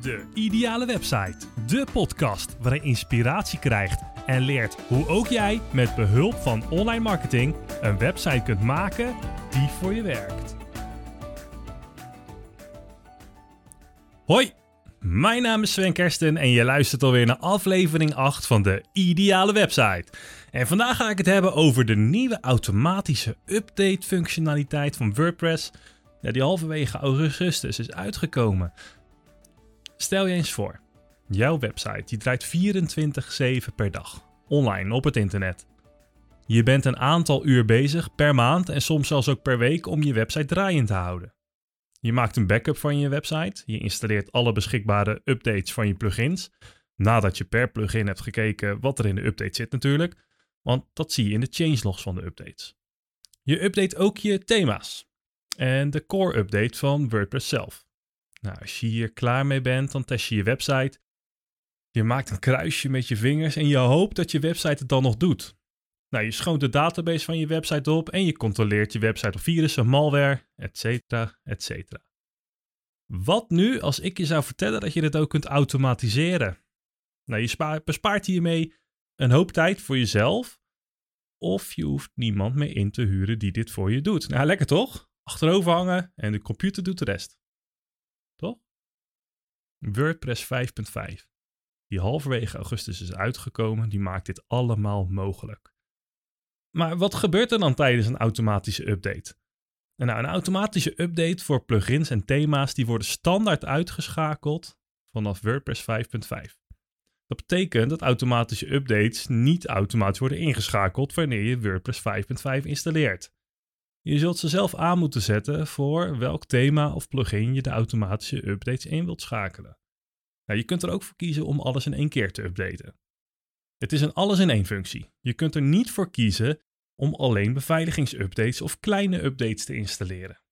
De Ideale Website. De podcast waarin je inspiratie krijgt en leert hoe ook jij met behulp van online marketing een website kunt maken die voor je werkt. Hoi, mijn naam is Sven Kersten en je luistert alweer naar aflevering 8 van de Ideale Website. En vandaag ga ik het hebben over de nieuwe automatische update functionaliteit van WordPress ja, die halverwege augustus is uitgekomen. Stel je eens voor, jouw website die draait 24/7 per dag, online op het internet. Je bent een aantal uur bezig per maand en soms zelfs ook per week om je website draaiend te houden. Je maakt een backup van je website, je installeert alle beschikbare updates van je plugins, nadat je per plugin hebt gekeken wat er in de update zit natuurlijk, want dat zie je in de changelogs van de updates. Je update ook je thema's en de core update van WordPress zelf. Nou, als je hier klaar mee bent, dan test je je website. Je maakt een kruisje met je vingers en je hoopt dat je website het dan nog doet. Nou, je schoont de database van je website op en je controleert je website op virussen, malware, etc. etc. Wat nu als ik je zou vertellen dat je dit ook kunt automatiseren? Nou, je bespaart hiermee een hoop tijd voor jezelf. Of je hoeft niemand meer in te huren die dit voor je doet. Nou, lekker toch? Achterover hangen en de computer doet de rest. WordPress 5.5, die halverwege augustus is uitgekomen, die maakt dit allemaal mogelijk. Maar wat gebeurt er dan tijdens een automatische update? Nou, een automatische update voor plugins en thema's die worden standaard uitgeschakeld vanaf WordPress 5.5. Dat betekent dat automatische updates niet automatisch worden ingeschakeld wanneer je WordPress 5.5 installeert. Je zult ze zelf aan moeten zetten voor welk thema of plugin je de automatische updates in wilt schakelen. Nou, je kunt er ook voor kiezen om alles in één keer te updaten. Het is een alles in één functie. Je kunt er niet voor kiezen om alleen beveiligingsupdates of kleine updates te installeren.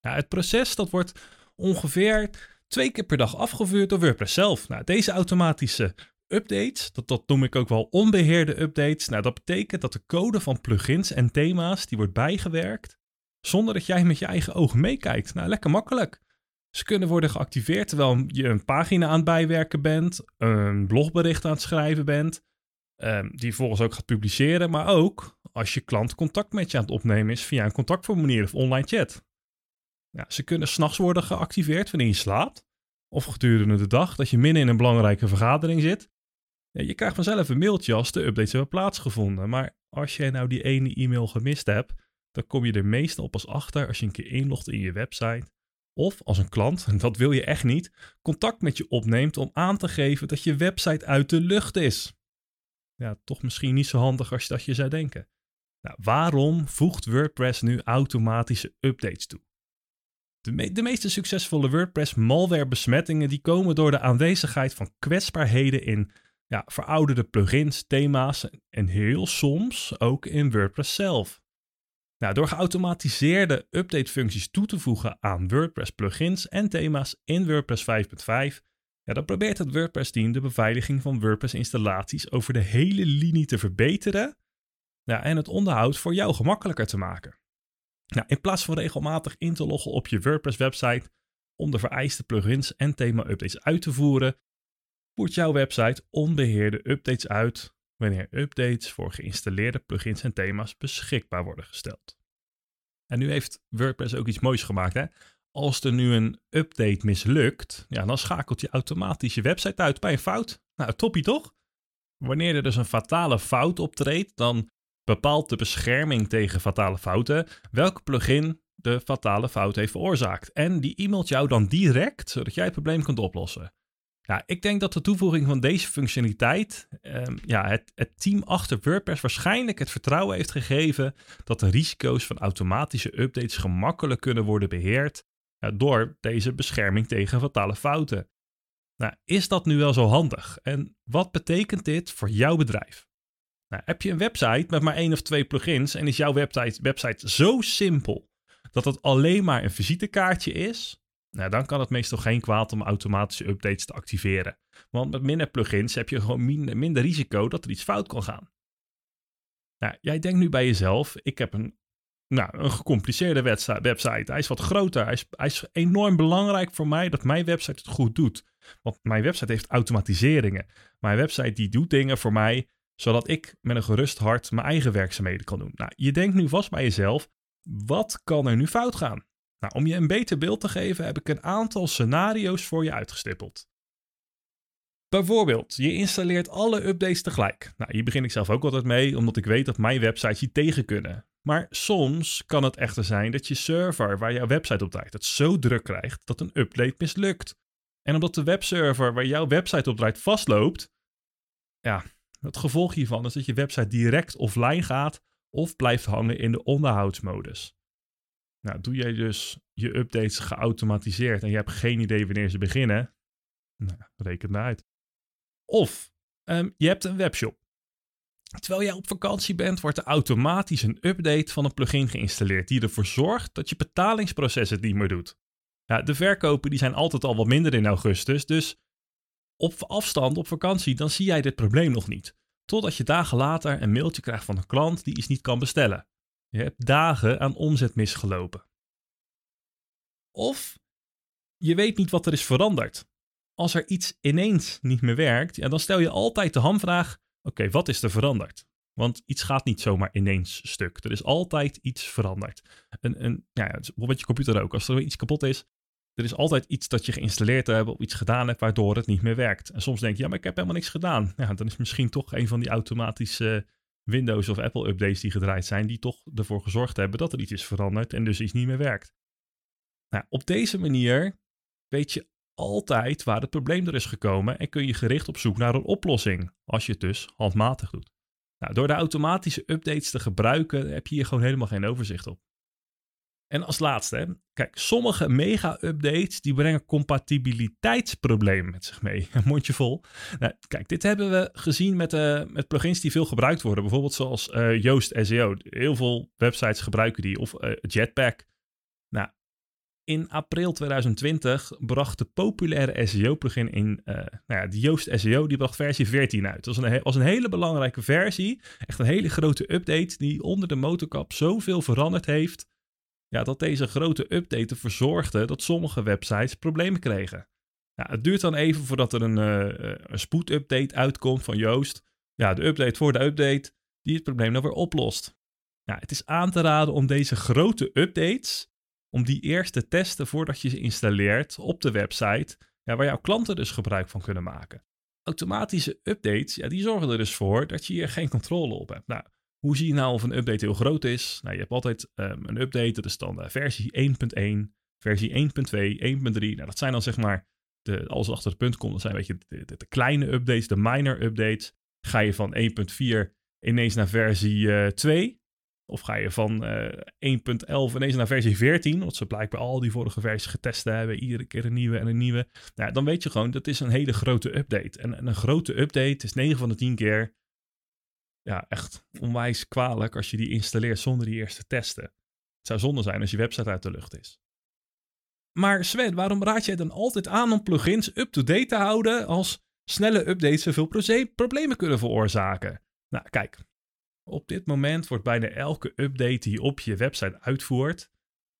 Nou, het proces dat wordt ongeveer twee keer per dag afgevuurd door WordPress zelf. Nou, deze automatische updates. Dat, noem ik ook wel onbeheerde updates. Nou, dat betekent dat de code van plugins en thema's die wordt bijgewerkt zonder dat jij met je eigen ogen meekijkt. Nou, lekker makkelijk. Ze kunnen worden geactiveerd terwijl je een pagina aan het bijwerken bent, een blogbericht aan het schrijven bent, um, die volgens ook gaat publiceren, maar ook als je klant contact met je aan het opnemen is via een contactformulier of online chat. Ja, ze kunnen s'nachts worden geactiveerd wanneer je slaapt, of gedurende de dag dat je midden in een belangrijke vergadering zit je krijgt vanzelf een mailtje als de updates hebben plaatsgevonden. Maar als jij nou die ene e-mail gemist hebt, dan kom je er meestal pas achter als je een keer inlogt in je website. Of als een klant, en dat wil je echt niet, contact met je opneemt om aan te geven dat je website uit de lucht is. Ja, toch misschien niet zo handig als dat je zou denken. Nou, waarom voegt WordPress nu automatische updates toe? De, de, meeste succesvolle WordPress malware besmettingen die komen door de aanwezigheid van kwetsbaarheden in ja, verouderde plugins, thema's en heel soms ook in WordPress zelf. Nou, door geautomatiseerde update-functies toe te voegen aan WordPress plugins en thema's in WordPress 5.5, ja, dan probeert het WordPress-team de beveiliging van WordPress-installaties over de hele linie te verbeteren ja, en het onderhoud voor jou gemakkelijker te maken. Nou, in plaats van regelmatig in te loggen op je WordPress-website om de vereiste plugins en thema-updates uit te voeren, voert jouw website onbeheerde updates uit wanneer updates voor geïnstalleerde plugins en thema's beschikbaar worden gesteld. En nu heeft WordPress ook iets moois gemaakt. Hè? Als er nu een update mislukt, ja, dan schakelt je automatisch je website uit bij een fout. Nou, toppie toch? Wanneer er dus een fatale fout optreedt, dan bepaalt de bescherming tegen fatale fouten welke plugin de fatale fout heeft veroorzaakt. En die e-mailt jou dan direct, zodat jij het probleem kunt oplossen. Ja, ik denk dat de toevoeging van deze functionaliteit um, ja, het, het, team achter WordPress waarschijnlijk het vertrouwen heeft gegeven dat de risico's van automatische updates gemakkelijk kunnen worden beheerd ja, door deze bescherming tegen fatale fouten. Nou, is dat nu wel zo handig? En wat betekent dit voor jouw bedrijf? Nou, heb je een website met maar één of twee plugins en is jouw website, website zo simpel dat het alleen maar een visitekaartje is? Nou, dan kan het meestal geen kwaad om automatische updates te activeren. Want met minder plugins heb je gewoon minder, risico dat er iets fout kan gaan. Nou, jij denkt nu bij jezelf, ik heb een nou, een gecompliceerde website. Hij is wat groter. Hij is, hij is enorm belangrijk voor mij dat mijn website het goed doet. Want mijn website heeft automatiseringen. Mijn website die doet dingen voor mij, zodat ik met een gerust hart mijn eigen werkzaamheden kan doen. Nou, je denkt nu vast bij jezelf, wat kan er nu fout gaan? Nou, om je een beter beeld te geven, heb ik een aantal scenario's voor je uitgestippeld. Bijvoorbeeld, je installeert alle updates tegelijk. Nou, hier begin ik zelf ook altijd mee, omdat ik weet dat mijn websites je tegen kunnen. Maar soms kan het echter zijn dat je server waar jouw website op draait het zo druk krijgt dat een update mislukt. En omdat de webserver waar jouw website op draait vastloopt, ja, het gevolg hiervan is dat je website direct offline gaat of blijft hangen in de onderhoudsmodus. Nou, doe jij dus je updates geautomatiseerd en je hebt geen idee wanneer ze beginnen, nou, reken het uit. Of um, je hebt een webshop. Terwijl jij op vakantie bent, wordt er automatisch een update van een plugin geïnstalleerd die ervoor zorgt dat je betalingsproces het niet meer doet. Ja, de verkopen die zijn altijd al wat minder in augustus, dus op afstand, op vakantie, dan zie jij dit probleem nog niet. Totdat je dagen later een mailtje krijgt van een klant die iets niet kan bestellen. Je hebt dagen aan omzet misgelopen. Of je weet niet wat er is veranderd. Als er iets ineens niet meer werkt, ja, dan stel je altijd de hamvraag: oké, wat is er veranderd? Want iets gaat niet zomaar ineens stuk. Er is altijd iets veranderd. Een, een, ja, bijvoorbeeld je computer ook. Als er iets kapot is, er is altijd iets dat je geïnstalleerd hebt of iets gedaan hebt waardoor het niet meer werkt. En soms denk je, ja, maar ik heb helemaal niks gedaan. Ja, dan is misschien toch een van die automatische Windows of Apple updates die gedraaid zijn, die toch ervoor gezorgd hebben dat er iets is veranderd en dus iets niet meer werkt. Nou, op deze manier weet je altijd waar het probleem er is gekomen en kun je gericht op zoek naar een oplossing, als je het dus handmatig doet. Nou, door de automatische updates te gebruiken heb je hier gewoon helemaal geen overzicht op. En als laatste, kijk, sommige mega-updates die brengen compatibiliteitsproblemen met zich mee. Een mondje vol. Nou, kijk, dit hebben we gezien met, uh, met plugins die veel gebruikt worden. Bijvoorbeeld zoals uh, Yoast SEO. Heel veel websites gebruiken die. Of uh, Jetpack. Nou, in april 2020 bracht de populaire SEO-plugin in, nou ja, de Yoast SEO, die bracht versie 14 uit. Dat was een, was een hele belangrijke versie. Echt een hele grote update die onder de motorkap zoveel veranderd heeft ja, dat deze grote update ervoor zorgde dat sommige websites problemen kregen. Het duurt dan even voordat er een, uh, een spoedupdate uitkomt van Joost. Ja, de update voor de update die het probleem dan weer oplost. Ja, het is aan te raden om deze grote updates, om die eerst te testen voordat je ze installeert op de website, ja, waar jouw klanten dus gebruik van kunnen maken. Automatische updates, ja, die zorgen er dus voor dat je hier geen controle op hebt. Nou, hoe zie je nou of een update heel groot is? Nou, je hebt altijd um, een update, dat is dan versie 1.1, versie 1.2, 1.3. Nou, dat zijn dan zeg maar, de, als het achter het punt komt, dat zijn weet je, de, kleine updates, de minor updates. Ga je van 1.4 ineens naar versie uh, eh, 2? Of ga je van uh, eh, 1.11 ineens naar versie 14? Want ze blijkbaar al die vorige versies getest hebben. Iedere keer een nieuwe en een nieuwe. Nou, dan weet je gewoon, dat is een hele grote update. En, en een grote update is 9 van de 10 keer ja, echt onwijs kwalijk als je die installeert zonder die eerst te testen. Het zou zonde zijn als je website uit de lucht is. Maar Sven, waarom raad jij dan altijd aan om plugins up-to-date te houden als snelle updates zoveel problemen kunnen veroorzaken? Nou, kijk. Op dit moment wordt bijna elke update die je op je website uitvoert,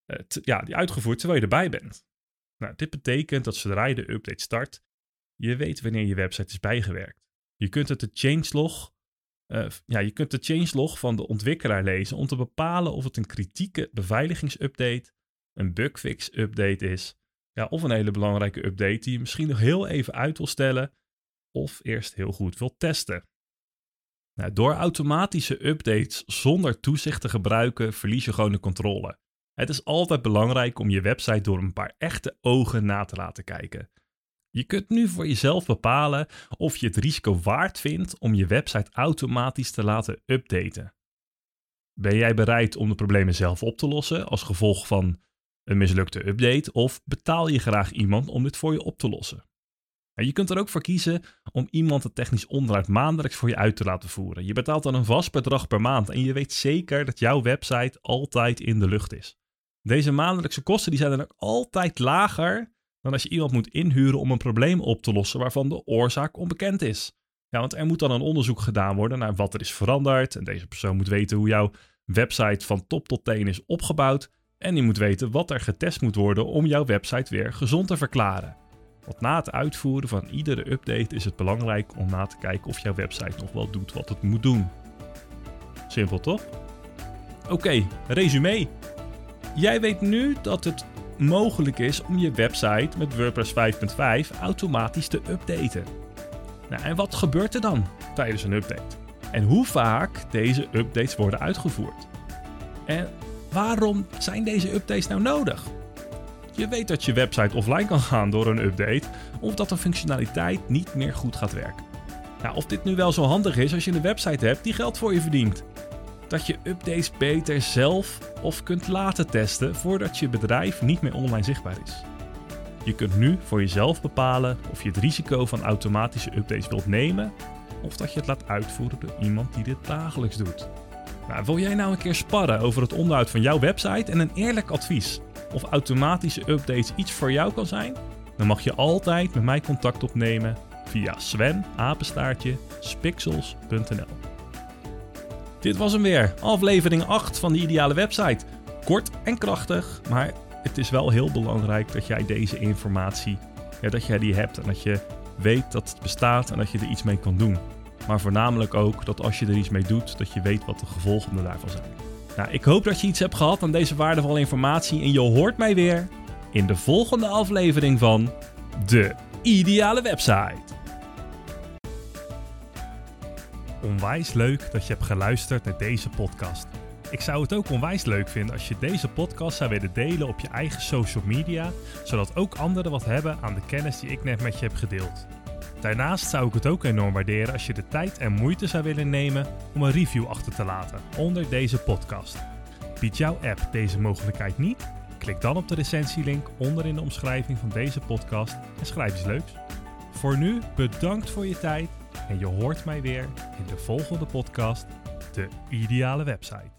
uh, ja, die uitgevoerd terwijl je erbij bent. Nou, dit betekent dat zodra je de update start, je weet wanneer je website is bijgewerkt. Je kunt het de changelog uh, ja, je kunt de changelog van de ontwikkelaar lezen om te bepalen of het een kritieke beveiligingsupdate, een bugfix-update is, ja, of een hele belangrijke update die je misschien nog heel even uit wil stellen of eerst heel goed wil testen. Nou, door automatische updates zonder toezicht te gebruiken, verlies je gewoon de controle. Het is altijd belangrijk om je website door een paar echte ogen na te laten kijken. Je kunt nu voor jezelf bepalen of je het risico waard vindt om je website automatisch te laten updaten. Ben jij bereid om de problemen zelf op te lossen als gevolg van een mislukte update of betaal je graag iemand om dit voor je op te lossen? Je kunt er ook voor kiezen om iemand het technisch onderhoud maandelijks voor je uit te laten voeren. Je betaalt dan een vast bedrag per maand en je weet zeker dat jouw website altijd in de lucht is. Deze maandelijkse kosten die zijn dan ook altijd lager dan als je iemand moet inhuren om een probleem op te lossen waarvan de oorzaak onbekend is. Ja, want er moet dan een onderzoek gedaan worden naar wat er is veranderd. En deze persoon moet weten hoe jouw website van top tot teen is opgebouwd en je moet weten wat er getest moet worden om jouw website weer gezond te verklaren. Want na het uitvoeren van iedere update is het belangrijk om na te kijken of jouw website nog wel doet wat het moet doen. Simpel toch? Oké, resume. Jij weet nu dat het mogelijk is om je website met WordPress 5.5 automatisch te updaten. Nou, en wat gebeurt er dan tijdens een update? En hoe vaak deze updates worden uitgevoerd? En waarom zijn deze updates nou nodig? Je weet dat je website offline kan gaan door een update of dat de functionaliteit niet meer goed gaat werken. Nou, of dit nu wel zo handig is als je een website hebt die geld voor je verdient. Dat je updates beter zelf of kunt laten testen voordat je bedrijf niet meer online zichtbaar is. Je kunt nu voor jezelf bepalen of je het risico van automatische updates wilt nemen of dat je het laat uitvoeren door iemand die dit dagelijks doet. Nou, wil jij nou een keer sparren over het onderhoud van jouw website en een eerlijk advies of automatische updates iets voor jou kan zijn? Dan mag je altijd met mij contact opnemen via Sven spixels.nl. Dit was hem weer, aflevering 8 van de ideale website. Kort en krachtig, maar het is wel heel belangrijk dat jij deze informatie, dat jij die hebt en dat je weet dat het bestaat en dat je er iets mee kan doen. Maar voornamelijk ook dat als je er iets mee doet, dat je weet wat de gevolgen daarvan zijn. Nou, ik hoop dat je iets hebt gehad aan deze waardevolle informatie en je hoort mij weer in de volgende aflevering van De Ideale Website. Onwijs leuk dat je hebt geluisterd naar deze podcast. Ik zou het ook onwijs leuk vinden als je deze podcast zou willen delen op je eigen social media, zodat ook anderen wat hebben aan de kennis die ik net met je heb gedeeld. Daarnaast zou ik het ook enorm waarderen als je de tijd en moeite zou willen nemen om een review achter te laten onder deze podcast. Biedt jouw app deze mogelijkheid niet? Klik dan op de recensielink onder in de omschrijving van deze podcast en schrijf iets leuks. Voor nu bedankt voor je tijd en je hoort mij weer in de volgende podcast, de ideale website.